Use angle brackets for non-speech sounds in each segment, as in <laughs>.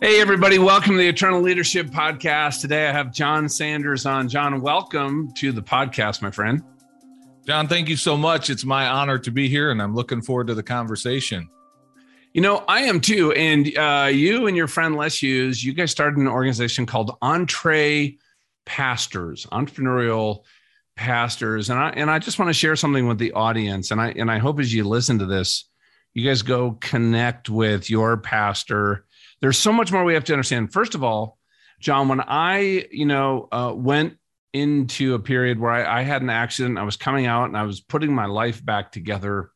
Hey, everybody, welcome to the Eternal Leadership Podcast. Today I have John Sanders on. John, welcome to the podcast, my friend. John, thank you so much. It's my honor to be here, and I'm looking forward to the conversation. You know, I am too. And uh, you and your friend Les Hughes, you guys started an organization called Entre Pastors, Entrepreneurial Pastors. And I and I just want to share something with the audience. And I and I hope as you listen to this, you guys go connect with your pastor there's so much more we have to understand. First of all, John, when I, you know, uh, went into a period where I, I had an accident, I was coming out and I was putting my life back together.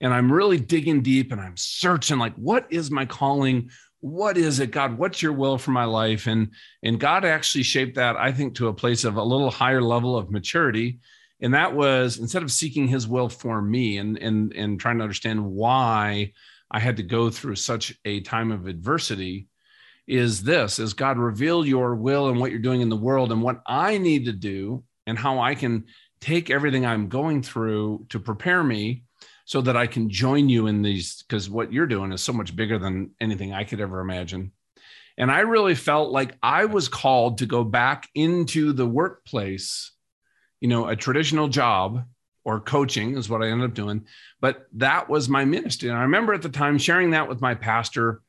And I'm really digging deep and I'm searching like, what is my calling? What is it, God? What's your will for my life? And and God actually shaped that, I think, to a place of a little higher level of maturity. And that was instead of seeking his will for me and and and trying to understand why I had to go through such a time of adversity is this is God reveal your will and what you're doing in the world and what I need to do and how I can take everything I'm going through to prepare me so that I can join you in these because what you're doing is so much bigger than anything I could ever imagine. And I really felt like I was called to go back into the workplace, you know, a traditional job or coaching is what I ended up doing. But that was my ministry. And I remember at the time sharing that with my pastor,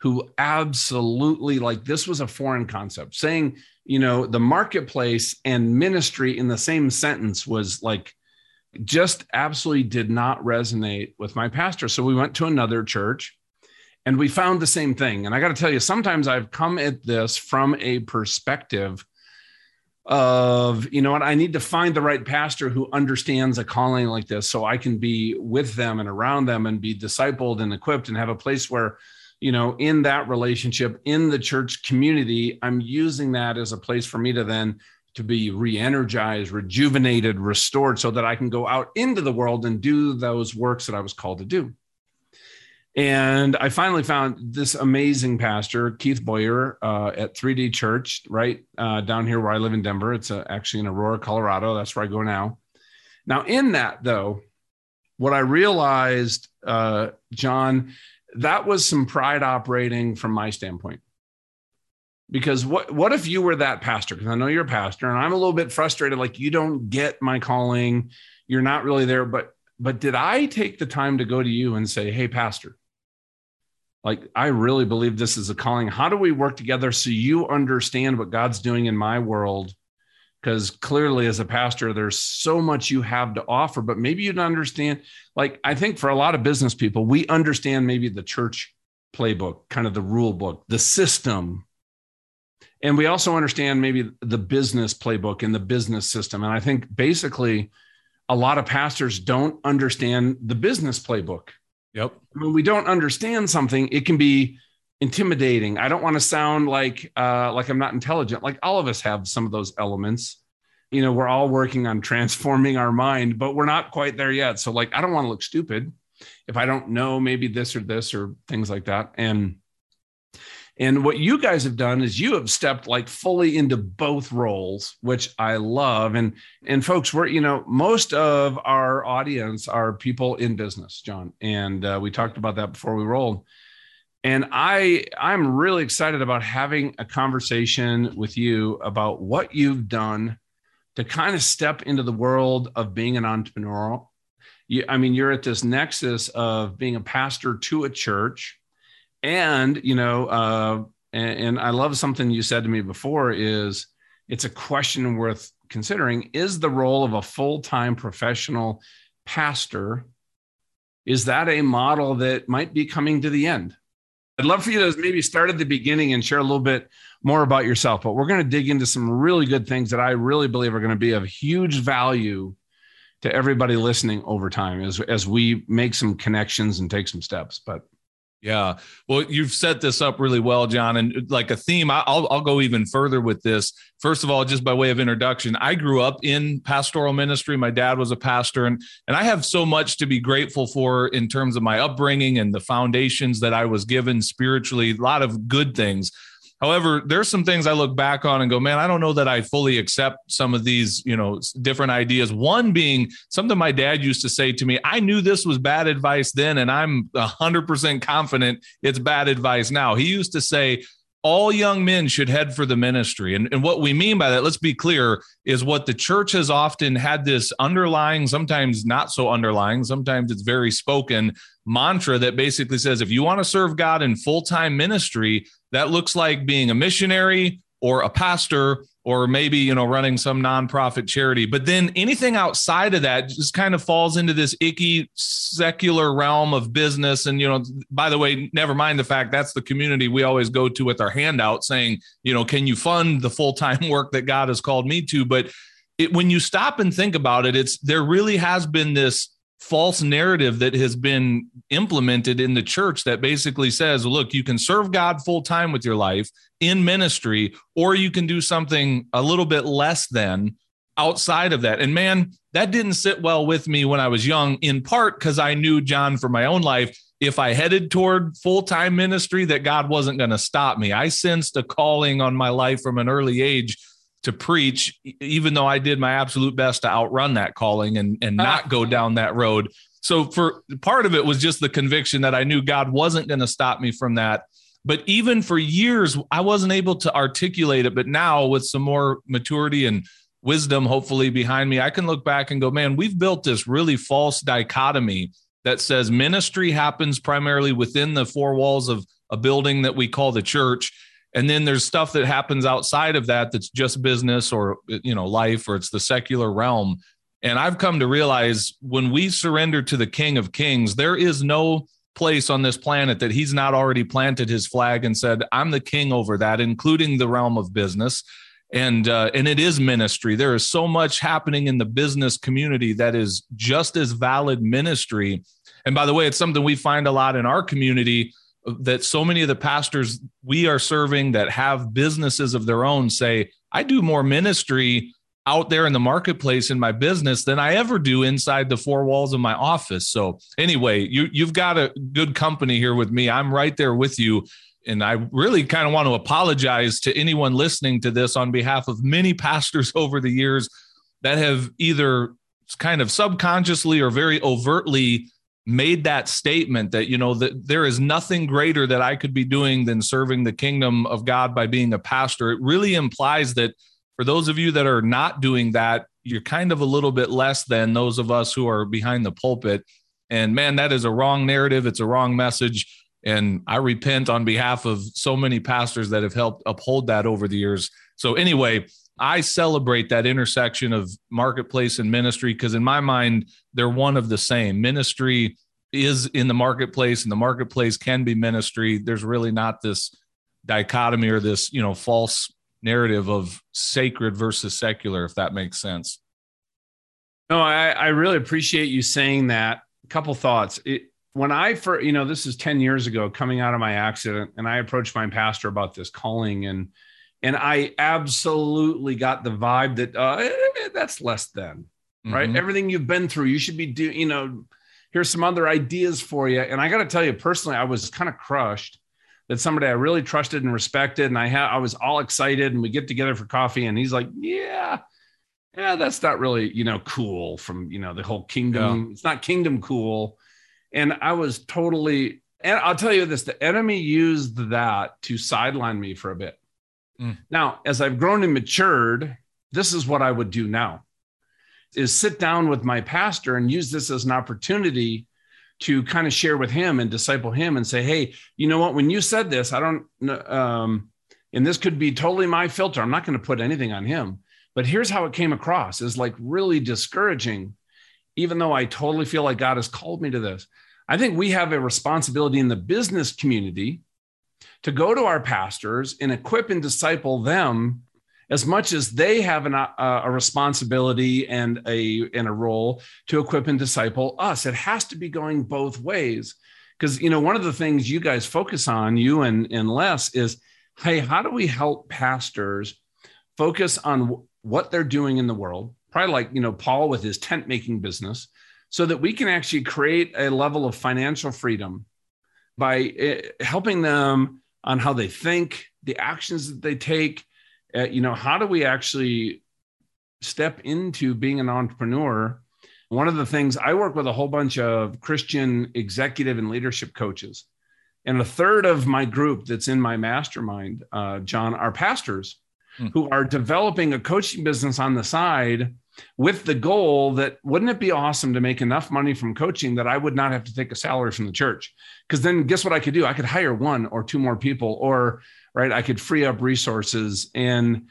who absolutely like this was a foreign concept, saying, you know, the marketplace and ministry in the same sentence was like just absolutely did not resonate with my pastor. So we went to another church and we found the same thing. And I got to tell you, sometimes I've come at this from a perspective of you know what i need to find the right pastor who understands a calling like this so i can be with them and around them and be discipled and equipped and have a place where you know in that relationship in the church community i'm using that as a place for me to then to be re-energized rejuvenated restored so that i can go out into the world and do those works that i was called to do and I finally found this amazing pastor, Keith Boyer, uh, at 3D Church, right uh, down here where I live in Denver. It's uh, actually in Aurora, Colorado. That's where I go now. Now, in that, though, what I realized, uh, John, that was some pride operating from my standpoint. Because what what if you were that pastor? Because I know you're a pastor, and I'm a little bit frustrated. Like you don't get my calling, you're not really there. But but did I take the time to go to you and say, "Hey, pastor, like i really believe this is a calling. How do we work together so you understand what god's doing in my world? Because clearly as a pastor there's so much you have to offer but maybe you don't understand like i think for a lot of business people we understand maybe the church playbook kind of the rule book the system. And we also understand maybe the business playbook and the business system. And i think basically a lot of pastors don't understand the business playbook Yep. When we don't understand something, it can be intimidating. I don't want to sound like uh, like I'm not intelligent. Like all of us have some of those elements. You know, we're all working on transforming our mind, but we're not quite there yet. So, like, I don't want to look stupid if I don't know maybe this or this or things like that. And and what you guys have done is you have stepped like fully into both roles, which I love. And and folks, we're you know most of our audience are people in business, John, and uh, we talked about that before we rolled. And I I'm really excited about having a conversation with you about what you've done to kind of step into the world of being an entrepreneur. You, I mean, you're at this nexus of being a pastor to a church and you know uh, and, and i love something you said to me before is it's a question worth considering. Is the role of a full-time professional pastor is that a model that might be coming to the end? I'd love for you to maybe start at the beginning and share a little bit more about yourself but we're going to dig into some really good things that i really believe are going to be of huge value to everybody listening over time as, as we make some connections and take some steps but yeah. Well, you've set this up really well, John. And uh, like a theme, I'll, I'll go even further with this. First of all, just by way of introduction, I grew up in pastoral ministry. My dad was a pastor, and, and I have so much to be grateful for in terms of my upbringing and the foundations that I was given spiritually, a lot of good things. However, there's some things I look back on and go, man, I don't know that I fully accept some of these, you know, different ideas. One being something my dad used to say to me. I knew this was bad advice then, and I'm 100% confident it's bad advice now. He used to say, all young men should head for the ministry. And, and what we mean by that, let's be clear, is what the church has often had this underlying, sometimes not so underlying, sometimes it's very spoken mantra that basically says if you want to serve God in full time ministry, that looks like being a missionary or a pastor or maybe you know running some nonprofit charity. But then anything outside of that just kind of falls into this icky secular realm of business. And you know by the way never mind the fact that's the community we always go to with our handout saying you know can you fund the full-time work that god has called me to? But it, when you stop and think about it it's there really has been this false narrative that has been implemented in the church that basically says, look, you can serve God full time with your life in ministry, or you can do something a little bit less than outside of that. And man, that didn't sit well with me when I was young, in part because I knew John for my own life. If I headed toward full time ministry, that God wasn't going to stop me. I sensed a calling on my life from an early age to preach, even though I did my absolute best to outrun that calling and, and ah. not go down that road. So for part of it was just the conviction that I knew God wasn't going to stop me from that. But even for years, I wasn't able to articulate it. But now with some more maturity and wisdom, hopefully behind me, I can look back and go, man, we've built this really false dichotomy that says ministry happens primarily within the four walls of a building that we call the church and then there's stuff that happens outside of that that's just business or you know life or it's the secular realm. And i've come to realize when we surrender to the king of kings there is no place on this planet that he's not already planted his flag and said i'm the king over that including the realm of business. And uh, and it is ministry. There is so much happening in the business community that is just as valid ministry. And by the way it's something we find a lot in our community that so many of the pastors we are serving that have businesses of their own say, I do more ministry out there in the marketplace in my business than I ever do inside the four walls of my office. So anyway, you you've got a good company here with me. I'm right there with you. And I really kind of want to apologize to anyone listening to this on behalf of many pastors <laughs> over the years that have either kind of subconsciously or very overtly made that statement that you know that there is nothing greater that I could be doing than serving the kingdom of God by being a pastor. It really implies that for those of you that are not doing that you're kind of a little bit less than those of us who are behind the pulpit. And man that is a wrong narrative. It's a wrong message. And I repent on behalf of so many pastors that have helped uphold that over the years. So anyway I celebrate that intersection of marketplace and ministry because, in my mind, they're one of the same. Ministry is in the marketplace, and the marketplace can be ministry. There's really not this dichotomy or this, you know, false narrative of sacred versus secular, if that makes sense. No, I, I really appreciate you saying that. A couple thoughts. It, when I first, you know, this is 10 years ago coming out of my accident, and I approached my pastor about this calling and and I absolutely got the vibe that uh, eh, eh, that's less than mm-hmm. right. Everything you've been through, you should be doing. You know, here's some other ideas for you. And I got to tell you personally, I was kind of crushed that somebody I really trusted and respected, and I had I was all excited, and we get together for coffee, and he's like, yeah. Yeah, that's not really, you know, cool from, you know, the whole kingdom. Yeah. It's not kingdom cool. And I was totally, and I'll tell you this the enemy used that to sideline me for a bit Mm. Now, as I've grown and matured, this is what I would do now is sit down with my pastor and use this as an opportunity to kind of share with him and disciple him and say, hey, you know what? When you said this, I don't, um, and this could be totally my filter. I'm not going to put anything on him, but here's how it came across is like really discouraging, even though I totally feel like God has called me to this. I think we have a responsibility in the business community to go to our pastors and equip and disciple them as much as they have an, uh, a responsibility and a, and a role to equip and disciple us. It has to be going both ways. Because, you know, one of the things you guys focus on, you and, and Les, is hey, how do we help pastors focus on what they're doing in the world? Probably like, you know, Paul with his tent making business, so that we can actually create a level of financial freedom by eh, helping them on how they think, the actions that they take. Uh, you know, how do we actually step into being an entrepreneur? One of the things I work with a whole bunch of Christian executive and leadership coaches. And a third of my group that's in my mastermind, uh, John, are pastors hmm. who are developing a coaching business on the side with the goal that wouldn't it be awesome to make enough money from coaching that I would not have to take a salary from the church? Because then guess what I could do? I could hire one or two more people, or right, I could free up resources. And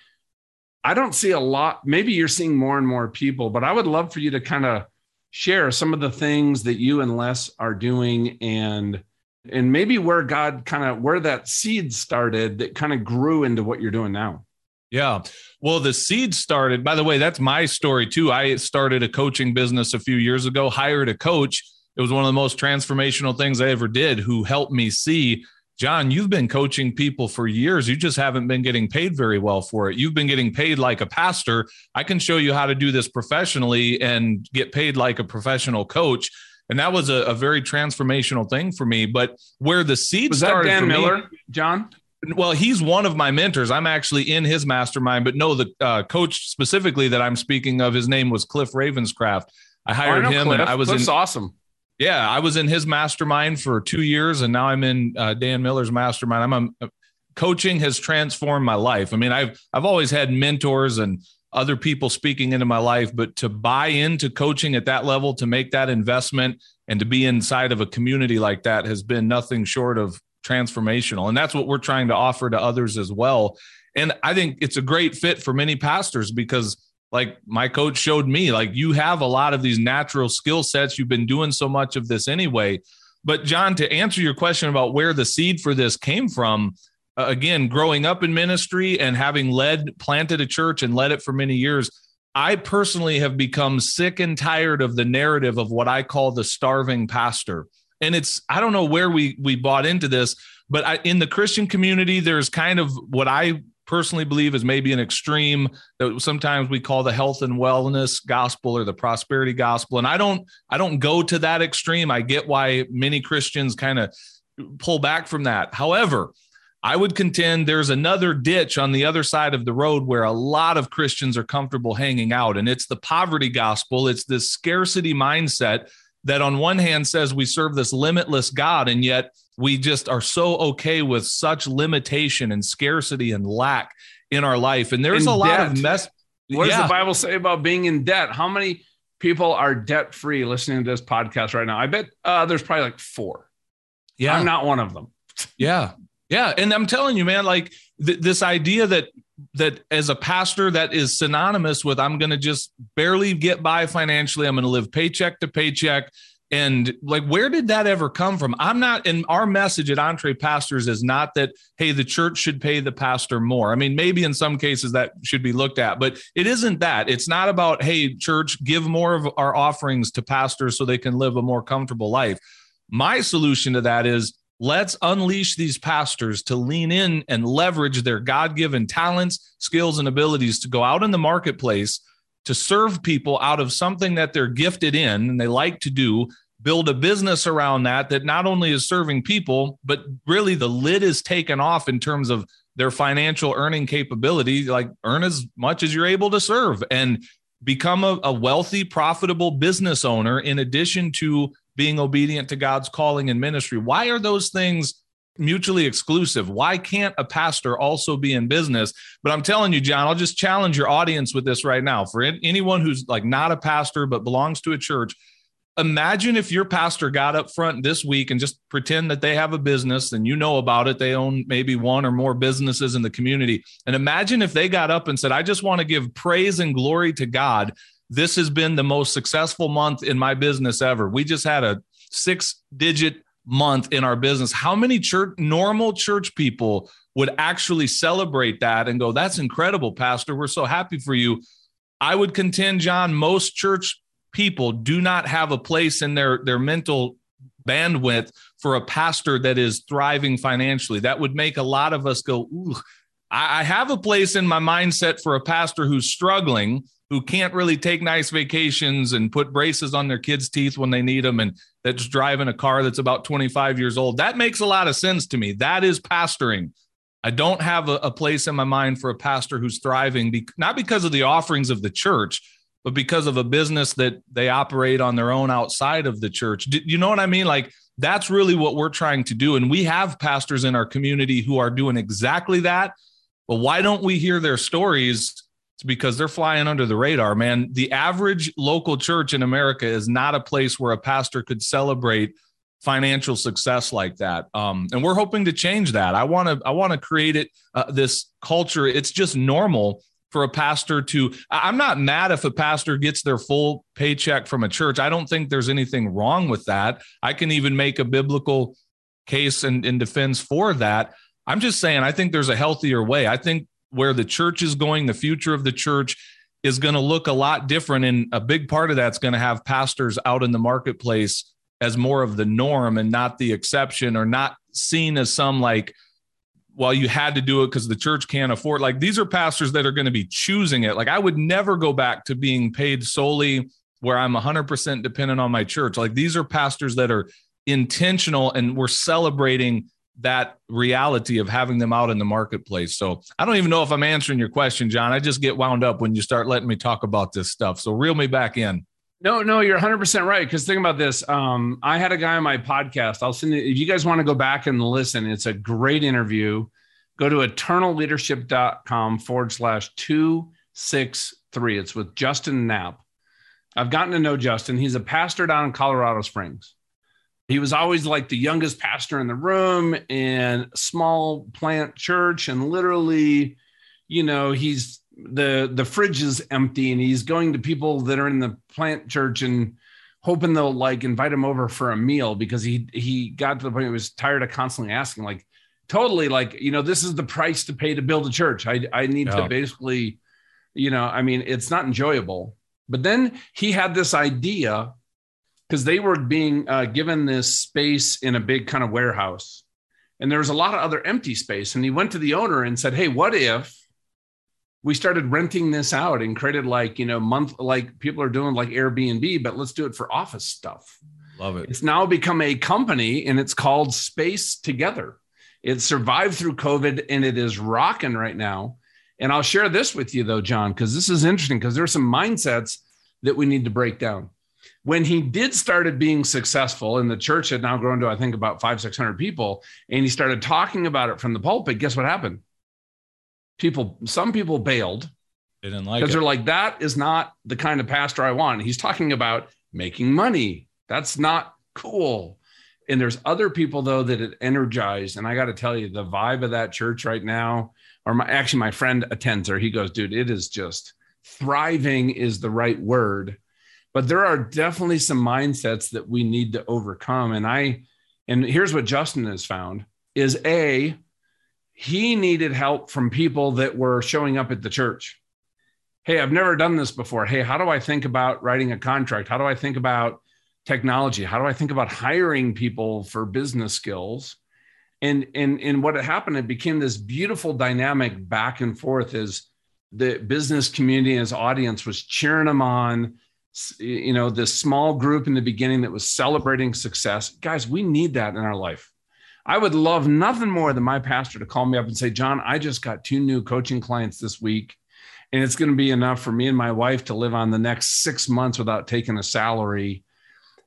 I don't see a lot, maybe you're seeing more and more people, but I would love for you to kind of share some of the things that you and Les are doing and and maybe where God kind of where that seed started that kind of grew into what you're doing now. Yeah. Well, the seed started, by the way, that's my story too. I started a coaching business a few years ago, hired a coach. It was one of the most transformational things I ever did who helped me see, John, you've been coaching people for years. You just haven't been getting paid very well for it. You've been getting paid like a pastor. I can show you how to do this professionally and get paid like a professional coach. And that was a, a very transformational thing for me. But where the seed was started, that Dan Miller, me, John? Well, he's one of my mentors. I'm actually in his mastermind, but no, the uh, coach specifically that I'm speaking of, his name was Cliff Ravenscraft. I hired I him, Cliff. and I was Cliff's in, awesome. Yeah, I was in his mastermind for two years, and now I'm in uh, Dan Miller's mastermind. I'm a, uh, coaching has transformed my life. I mean, I've I've always had mentors and other people speaking into my life, but to buy into coaching at that level, to make that investment, and to be inside of a community like that has been nothing short of transformational. And that's what we're trying to offer to others as well. And I think it's a great fit for many pastors because like my coach showed me like you have a lot of these natural skill sets you've been doing so much of this anyway but john to answer your question about where the seed for this came from uh, again growing up in ministry and having led planted a church and led it for many years i personally have become sick and tired of the narrative of what i call the starving pastor and it's I don't know where we we bought into this, but I, in the Christian community, there's kind of what I personally believe is maybe an extreme that sometimes we call the health and wellness gospel or the prosperity gospel. And i don't i don't go to that extreme. I get why many christians kind of pull back from that. However i would contend there's another ditch on the other side of the road where a lot of christians are comfortable hanging out. And it's the poverty gospel. It's this scarcity mindset that on one hand says we serve this limitless God, and yet we just are so okay with such limitation and scarcity and lack in our life. And there's in a lot debt. of mess. What yeah. does the Bible say about being in debt? How many people are debt free listening to this podcast right now? I bet uh, there's probably like four. Yeah. I'm not one of them. yeah. Yeah. And I'm telling you, man, like th- this idea that that as a pastor that is synonymous with i'm going to just barely get by financially i'm going to live paycheck to paycheck. And like where did that ever come from? I'm not and our message at Entre Pastors is not that hey the church should pay the pastor more. I mean maybe in some cases that should be looked at but it isn't that. It's not about hey church give more of our offerings to pastors so they can live a more comfortable life. My solution to that is Let's unleash these pastors to lean in and leverage their God given talents, skills, and abilities to go out in the marketplace to serve people out of something that they're gifted in and they like to do. Build a business around that that not only is serving people, but really the lid is taken off in terms of their financial earning capability. Like earn as much as you're able to serve and become a, a wealthy, profitable business owner in addition to being obedient to God's calling and ministry. Why are those things mutually exclusive? Why can't a pastor also be in business? But I'm telling you, John, I'll just challenge your audience with this right now. For anyone who's like not a pastor but belongs to a church, imagine if your pastor got up front this week and just pretend that they have a business and you know about it. They own maybe one or more businesses in the community. And imagine if they got up and said, I just want to give praise and glory to God this has been the most successful month in my business ever. We just had a six digit month in our business. How many church normal church people would actually celebrate that and go, That's incredible, Pastor. We're so happy for you. I would contend, John, most church people do not have a place in their, their mental bandwidth for a pastor that is thriving financially. That would make a lot of us go, Ooh, I have a place in my mindset for a pastor who's struggling who can't really take nice vacations and put braces on their kids' teeth when they need them and that's driving a car that's about 25 years old. That makes a lot of sense to me. That is pastoring. I don't have a, a place in my mind for a pastor who's thriving, be, not because of the offerings of the church, but because of a business that they operate on their own outside of the church. Do, you know what I mean? Like that's really what we're trying to do. And we have pastors in our community who are doing exactly that. But why don't we hear their stories? It's because they're flying under the radar, man. The average local church in America is not a place where a pastor could celebrate financial success like that. Um, and we're hoping to change that. I want to I want to create it uh, this culture. It's just normal for a pastor to I'm not mad if a pastor gets their full paycheck from a church. I don't think there's anything wrong with that. I can even make a biblical case and in, in defense for that. I'm just saying I think there's a healthier way. I think where the church is going, the future of the church is going to look a lot different. And a big part of that's going to have pastors out in the marketplace as more of the norm and not the exception or not seen as some like well you had to do it because the church can't afford like these are pastors that are going to be choosing it. Like i would never go back to being paid solely where i'm 100% dependent on my church. Like these are pastors that are intentional and we're celebrating that reality of having them out in the marketplace so i don't even know if i'm answering your question john i just get wound up when you start letting me talk about this stuff so reel me back in no, no, you're 100% right. Because think about this. Um, I had a guy on my podcast. I'll send it. If you guys want to go back and listen, it's a great interview. Go to eternalleadership.com forward slash 263. It's with Justin Knapp. I've gotten to know Justin. He's a pastor down in Colorado Springs. He was always like the youngest pastor in the room in small plant church. And literally, you know, he's the the fridge is empty and he's going to people that are in the plant church and hoping they'll like invite him over for a meal because he he got to the point he was tired of constantly asking like totally like you know this is the price to pay to build a church i i need yeah. to basically you know i mean it's not enjoyable but then he had this idea because they were being uh, given this space in a big kind of warehouse. And there was a lot of other empty space. And he went to the owner and said hey what if we started renting this out and created like you know month like people are doing like airbnb but let's do it for office stuff. Love it. It's now become a company and it's called space together. It survived through covid and it is rocking right now. And i'll share this with you though john because this is interesting because there's some mindsets that we need to break down when he did started being successful and the church had now grown to i think about five six hundred people and he started talking about it from the pulpit guess what happened people, some people bailed. They didn't like it. because they're like, that is not the kind of pastor I want. He's talking about making money. That's not cool. And there's other people though that it energized. And I got to tell you, the vibe of that church right now, or my actually my friend attends there. He goes, dude, it is just thriving is the right word. But there are definitely some mindsets that we need to overcome. And I, and here's what Justin has found is a he needed help from people that were showing up at the church. Hey, I've never done this before. Hey, how do I think about writing a contract? How do I think about technology? How do I think about hiring people for business skills? And and and what happened, it became this beautiful dynamic back and forth as the business community and his audience was cheering him on. You know, this small group in the beginning that was celebrating success. Guys, we need that in our life. I would love nothing more than my pastor to call me up and say, John, I just got two new coaching clients this week. And it's going to be enough for me and my wife to live on the next six months without taking a salary.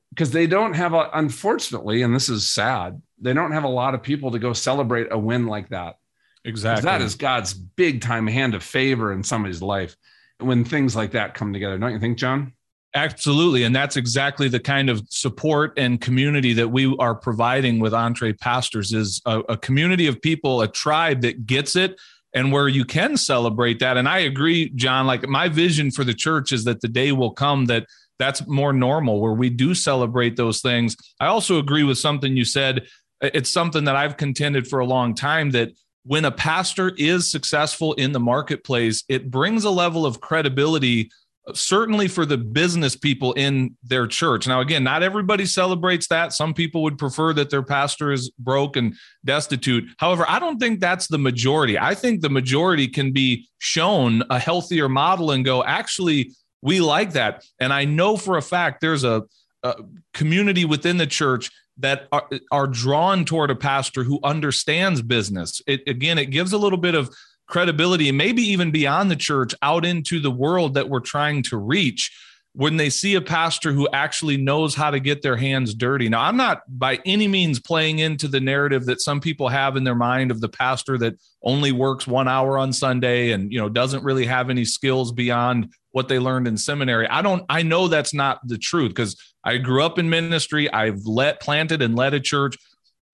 Because they don't have, a, unfortunately, and this is sad, they don't have a lot of people to go celebrate a win like that. Exactly. That is God's big time hand of favor in somebody's life when things like that come together. Don't you think, John? Absolutely. And that's exactly the kind of support and community that we are providing with EntrePastors is a, a, community of people, a tribe that gets it and where you can celebrate that. And I agree, John, like my vision for the church is that the day will come that that's more normal where we do celebrate those things. I also agree with something you said. It's something that I've contended for a long time that when a pastor is successful in the marketplace, it brings a level of credibility certainly for the business people in their church. Now, again, not everybody celebrates that. Some people would prefer that their pastor is broke and destitute. However, I don't think that's the majority. I think the majority can be shown a healthier model and go, actually, we like that. And I know for a fact there's a, a community within the church that are, are drawn toward a pastor who understands business. It, again, it gives a little bit of credibility and maybe even beyond the church out into the world that we're trying to reach when they see a pastor who actually knows how to get their hands dirty. Now, I'm not by any means playing into the narrative that some people have in their mind of the pastor that only works 1 hour on Sunday and, you know, doesn't really have any skills beyond what they learned in seminary. I don't I know that's not the truth because I grew up in ministry, I've let planted and led a church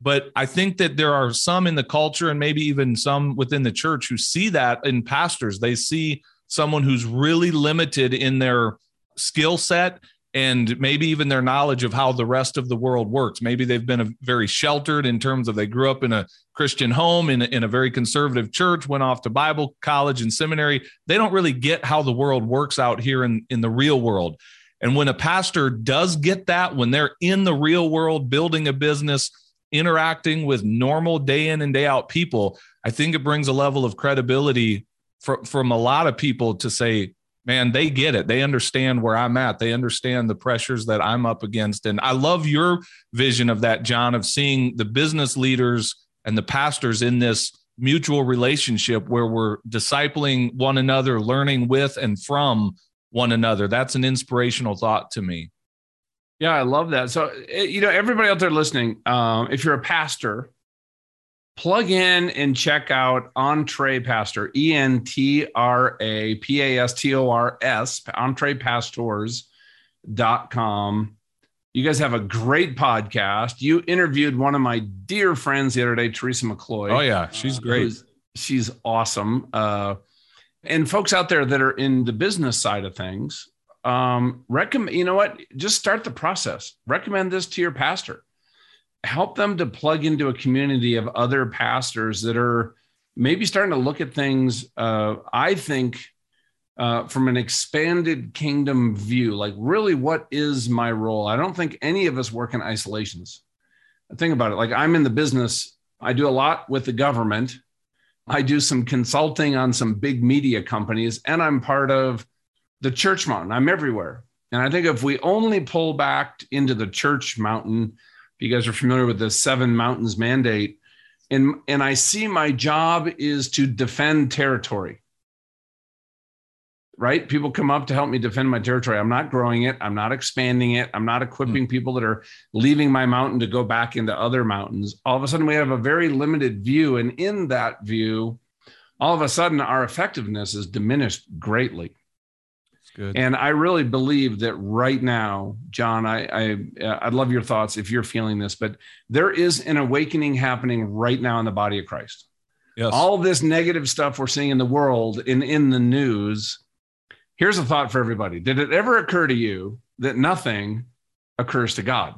but I think that there are some in the culture and maybe even some within the church who see that in pastors. They see someone who's really limited in their skill set and maybe even their knowledge of how the rest of the world works. Maybe they've been very sheltered in terms of they grew up in a Christian home, in a, in a very conservative church, went off to Bible college and seminary. They don't really get how the world works out here in, in the real world. And when a pastor does get that, when they're in the real world building a business, interacting with normal day in and day out people, I think it brings a level of credibility for, from a lot of people to say, man, they get it. They understand where I'm at. They understand the pressures that I'm up against. And I love your vision of that, John, of seeing the business leaders and the pastors in this mutual relationship where we're discipling one another, learning with and from one another. That's an inspirational thought to me. Yeah, I love that. So, eh, you know, everybody out there listening, um, if you're a pastor, plug in and check out Entre Pastor, E N T R A P A S T O R S, entrepastors.com. You guys have a great podcast. You interviewed one of my dear friends the other day, Teresa McCloy. Oh, yeah. She's great. she's awesome. Uh, and folks out there that are in the business side of things, um, recommend, you know what? Just start the process. Recommend this to your pastor. Help them to plug into a community of other pastors that are maybe starting to look at things. Uh, I think uh, from an expanded kingdom view, like really, what is my role? I don't think any of us work in isolations. Think about it. Like I'm in the business. I do a lot with the government. I do some consulting on some big media companies, and I'm part of the church mountain. I'm everywhere. And I think if we only pull back into the church mountain, if you guys are familiar with the seven mountains mandate, and, and I see my job is to defend territory. Right? People come up to help me defend my territory. I'm not growing it. I'm not expanding it. I'm not equipping mm. people that are leaving my mountain to go back into other mountains. All of a sudden, we have a very limited view. And in that view, all of a sudden, our effectiveness is diminished greatly. Good. And I really believe that right now, John, I, I uh, I'd love your thoughts if you're feeling this, but there is an awakening happening right now in the body of Christ. Yes. All this negative stuff we're seeing in the world in in the news. Here's a thought for everybody. Did it ever occur to you that nothing occurs to God?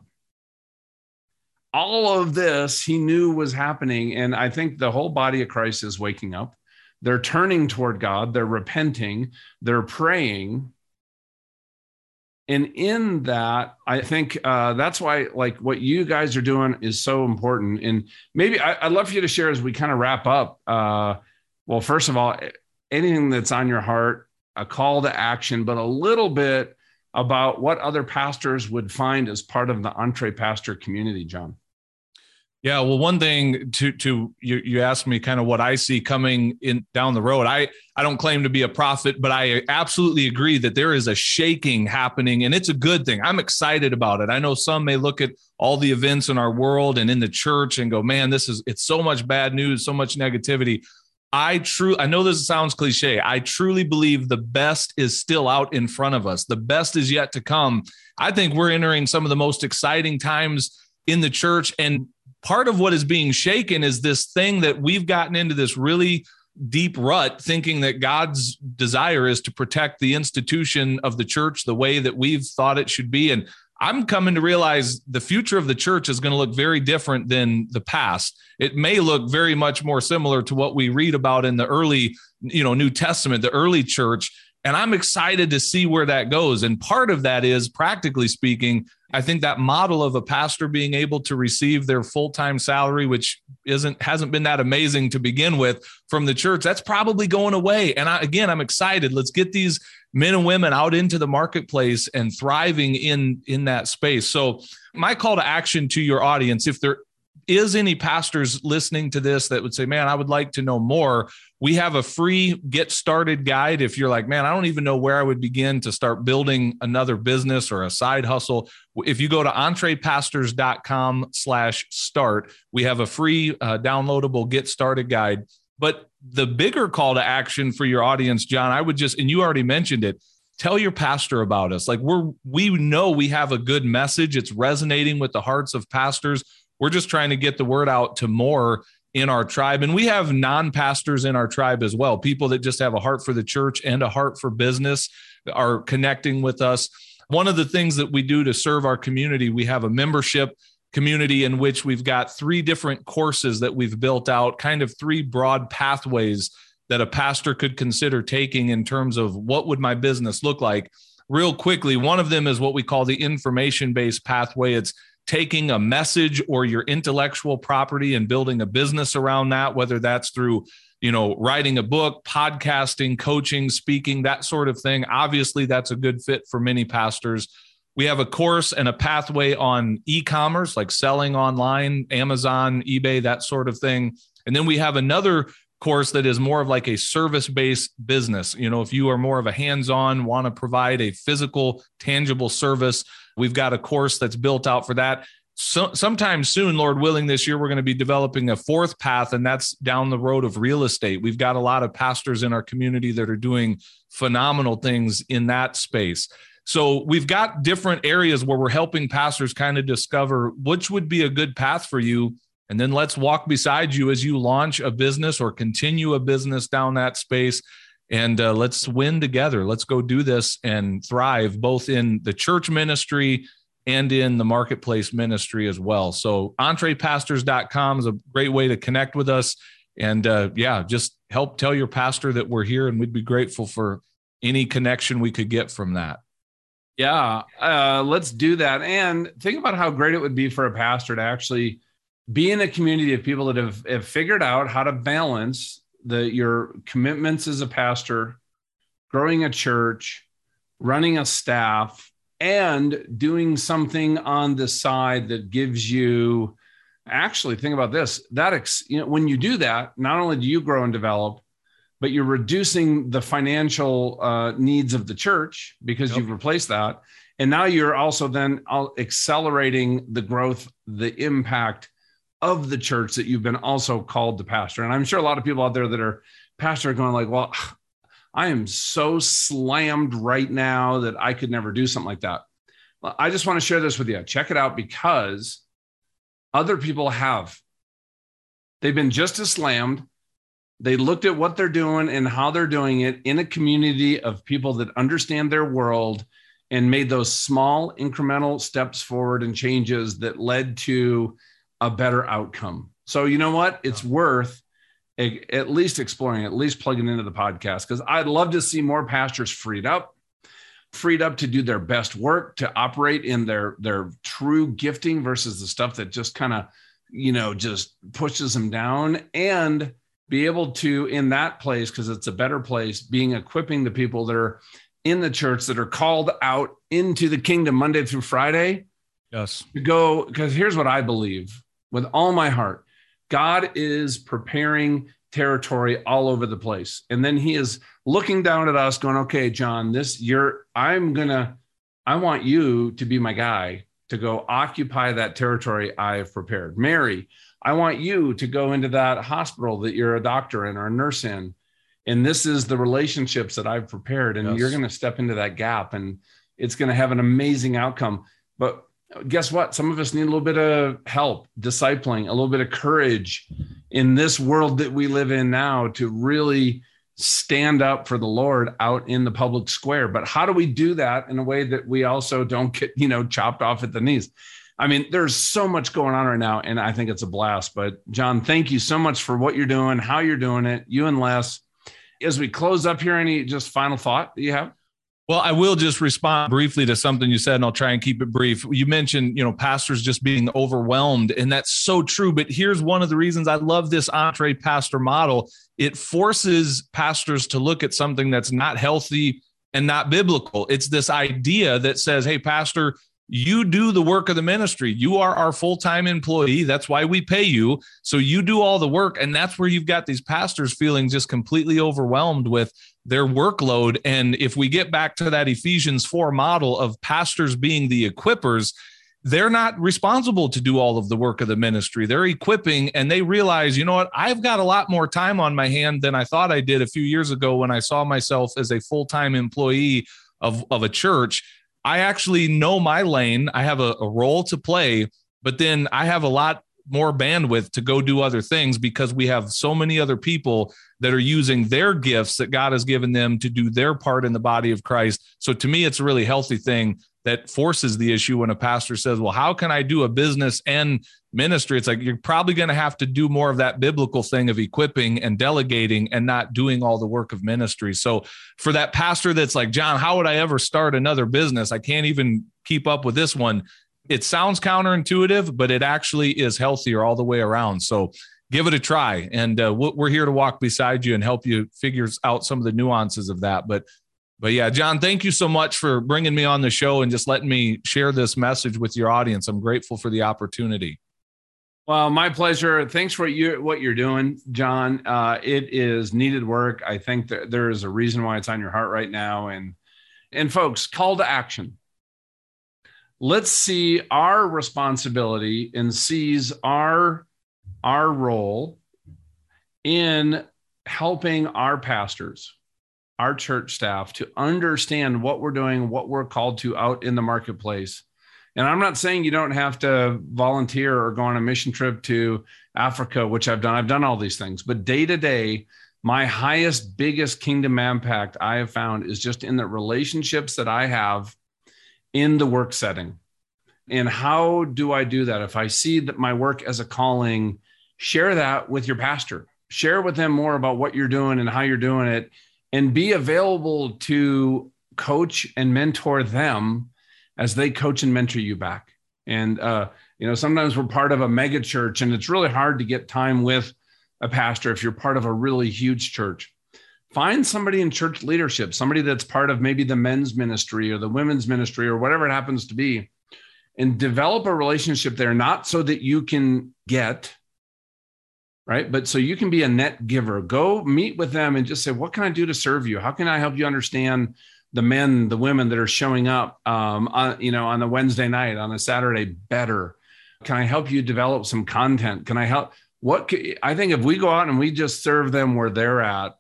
All of this he knew was happening. And I think the whole body of Christ is waking up. They're turning toward God, they're repenting, they're praying. And in that, I think uh, that's why, like, what you guys are doing is so important. And maybe I, would love for you to share as we kind of wrap up. Uh, well, first of all, anything that's on your heart, a call to action, but a little bit about what other pastors would find as part of the Entre Pastor community, John. Yeah, well, one thing to to you you asked me kind of what I see coming in down the road. I I don't claim to be a prophet, but I absolutely agree that there is a shaking happening, and it's a good thing. I'm excited about it. I know some may look at all the events in our world and in the church and go, "Man, this is it's so much bad news, so much negativity." I true I know this sounds cliche. I truly believe the best is still out in front of us. The best is yet to come. I think we're entering some of the most exciting times in the church and part of what is being shaken is this thing that we've gotten into this really deep rut thinking that God's desire is to protect the institution of the church the way that we've thought it should be. And I'm coming to realize the future of the church is going to look very different than the past. It may look very much more similar to what we read about in the early, you know, New Testament, the early church. And I'm excited to see where that goes. And part of that is, practically speaking, I think that model of a pastor being able to receive their full-time salary, which isn't hasn't been that amazing to begin with from the church, that's probably going away. And I, again, I'm excited. Let's get these men and women out into the marketplace and thriving in in that space. So my call to action to your audience, if there is any pastors listening to this that would say, man, I would like to know more, we have a free get started guide. If you're like, man, I don't even know where I would begin to start building another business or a side hustle. If you go to entrepastors.com slash start, we have a free uh, downloadable get started guide. But the bigger call to action for your audience, John, I would just, and you already mentioned it, tell your pastor about us. Like we're, we know we have a good message. It's resonating with the hearts of pastors. We're just trying to get the word out to more in our tribe. And we have non pastors in our tribe as well, people that just have a heart for the church and a heart for business are connecting with us. One of the things that we do to serve our community, we have a membership community in which we've got three different courses that we've built out, kind of three broad pathways that a pastor could consider taking in terms of what would my business look like. Real quickly, one of them is what we call the information based pathway. It's taking a message or your intellectual property and building a business around that, whether that's through you know, writing a book, podcasting, coaching, speaking, that sort of thing. Obviously, that's a good fit for many pastors. We have a course and a pathway on e commerce, like selling online, Amazon, eBay, that sort of thing. And then we have another course that is more of like a service based business. You know, if you are more of a hands on, want to provide a physical, tangible service, we've got a course that's built out for that. So, sometime soon, Lord willing, this year, we're going to be developing a fourth path, and that's down the road of real estate. We've got a lot of pastors in our community that are doing phenomenal things in that space. So we've got different areas where we're helping pastors kind of discover which would be a good path for you. And then let's walk beside you as you launch a business or continue a business down that space. And uh, let's win together. Let's go do this and thrive both in the church ministry and in the marketplace ministry as well. So entrepastors.com is a great way to connect with us. And uh, yeah, just help tell your pastor that we're here and we'd be grateful for any connection we could get from that. Yeah, uh, let's do that. And think about how great it would be for a pastor to actually be in a community of people that have, have figured out how to balance the your commitments as a pastor, growing a church, running a staff, and doing something on the side that gives you actually think about this that ex, you know when you do that not only do you grow and develop but you're reducing the financial uh, needs of the church because yep. you've replaced that. And now you're also then accelerating the growth, the impact of the church that you've been also called to pastor. And I'm sure a lot of people out there that are pastor are going like, well, I am so slammed right now that I could never do something like that. I just want to share this with you. Check it out because other people have. They've been just as slammed they looked at what they're doing and how they're doing it in a community of people that understand their world and made those small incremental steps forward and changes that led to a better outcome. So, you know what? It's worth at least exploring, at least plugging into the podcast because I'd love to see more pastors freed up, freed up to do their best work, to operate in their their true gifting versus the stuff that just kind of, you know, just pushes them down and be able to in that place because it's a better place being equipping the people that are in the church that are called out into the kingdom monday through friday yes to go because here's what i believe with all my heart god is preparing territory all over the place and then he is looking down at us going okay john this you're i'm gonna i want you to be my guy to go occupy that territory i have prepared mary I want you to go into that hospital that you're a doctor in or a nurse in. And this is the relationships that I've prepared. And yes. you're going to step into that gap and it's going to have an amazing outcome. But guess what? Some of us need a little bit of help, discipling, a little bit of courage in this world that we live in now to really stand up for the Lord out in the public square. But how do we do that in a way that we also don't get, you know, chopped off at the knees? I mean, there's so much going on right now, and I think it's a blast. But John, thank you so much for what you're doing, how you're doing it, you and Les. as we close up here, any just final thought that you have? Well, I will just respond briefly to something you said, and I'll try and keep it brief. You mentioned, you know, pastors just being overwhelmed, and that's so true. But here's one of the reasons I love this EntrePastor model it forces pastors to look at something that's not healthy and not biblical. It's this idea that says, hey, pastor, you do the work of the ministry. You are our full time employee. That's why we pay you. So you do all the work. And that's where you've got these pastors feeling just completely overwhelmed with their workload. And if we get back to that Ephesians 4 model of pastors being the equippers, they're not responsible to do all of the work of the ministry. They're equipping and they realize, you know what, I've got a lot more time on my hand than I thought I did a few years ago when I saw myself as a full time employee of, of a church. I actually know my lane. I have a, a role to play, but then I have a lot more bandwidth to go do other things because we have so many other people that are using their gifts that God has given them to do their part in the body of Christ. So to me, it's a really healthy thing that forces the issue when a pastor says, Well, how can I do a business and ministry? It's like you're probably going to have to do more of that biblical thing of equipping and delegating and not doing all the work of ministry. So for that pastor that's like, John, how would I ever start another business? I can't even keep up with this one. It sounds counterintuitive, but it actually is healthier all the way around. So give it a try. And uh, we're here to walk beside you and help you figure out some of the nuances of that. But but yeah, John, thank you so much for bringing me on the show and just letting me share this message with your audience. I'm grateful for the opportunity. Well, my pleasure. Thanks for you what you're doing, John. Uh, it is needed work. I think that there is a reason why it's on your heart right now. And and folks, call to action. Let's see our responsibility and seize our our role in helping our pastors our church staff to understand what we're doing, what we're called to out in the marketplace. And I'm not saying you don't have to volunteer or go on a mission trip to Africa, which I've done. I've done all these things, but day to day, my highest, biggest kingdom impact I have found is just in the relationships that I have in the work setting. And how do I do that? If I see that my work as a calling, share that with your pastor. Share with them more about what you're doing and how you're doing it and be available to coach and mentor them as they coach and mentor you back. And, uh, you know, sometimes we're part of a mega church and it's really hard to get time with a pastor if you're part of a really huge church. Find somebody in church leadership, somebody that's part of maybe the men's ministry or the women's ministry or whatever it happens to be, and develop a relationship there, not so that you can get, right? But so you can be a net giver. Go meet with them and just say, what can I do to serve you? How can I help you understand the men, the women that are showing up, um, on, you know, on the Wednesday night, on a Saturday better? Can I help you develop some content? Can I help? What could, I think if we go out and we just serve them where they're at,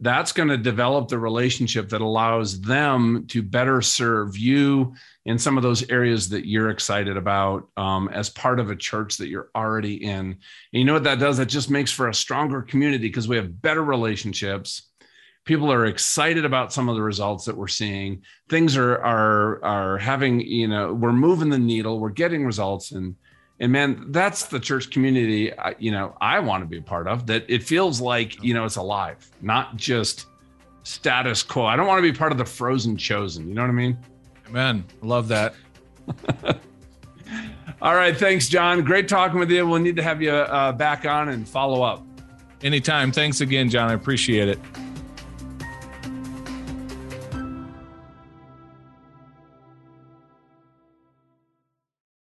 that's going to develop the relationship that allows them to better serve you in some of those areas that you're excited about um, as part of a church that you're already in. And you know what that does? That just makes for a stronger community because we have better relationships. People are excited about some of the results that we're seeing. Things are are are having you know we're moving the needle. We're getting results and and man that's the church community I, you know i want to be a part of that it feels like you know it's alive not just status quo. I don't want to be part of the frozen chosen you know what i mean? Amen. I love that. <laughs> All right thanks john. Great talking with you. We'll need to have you uh, back on and follow up. Anytime. Thanks again john. I appreciate it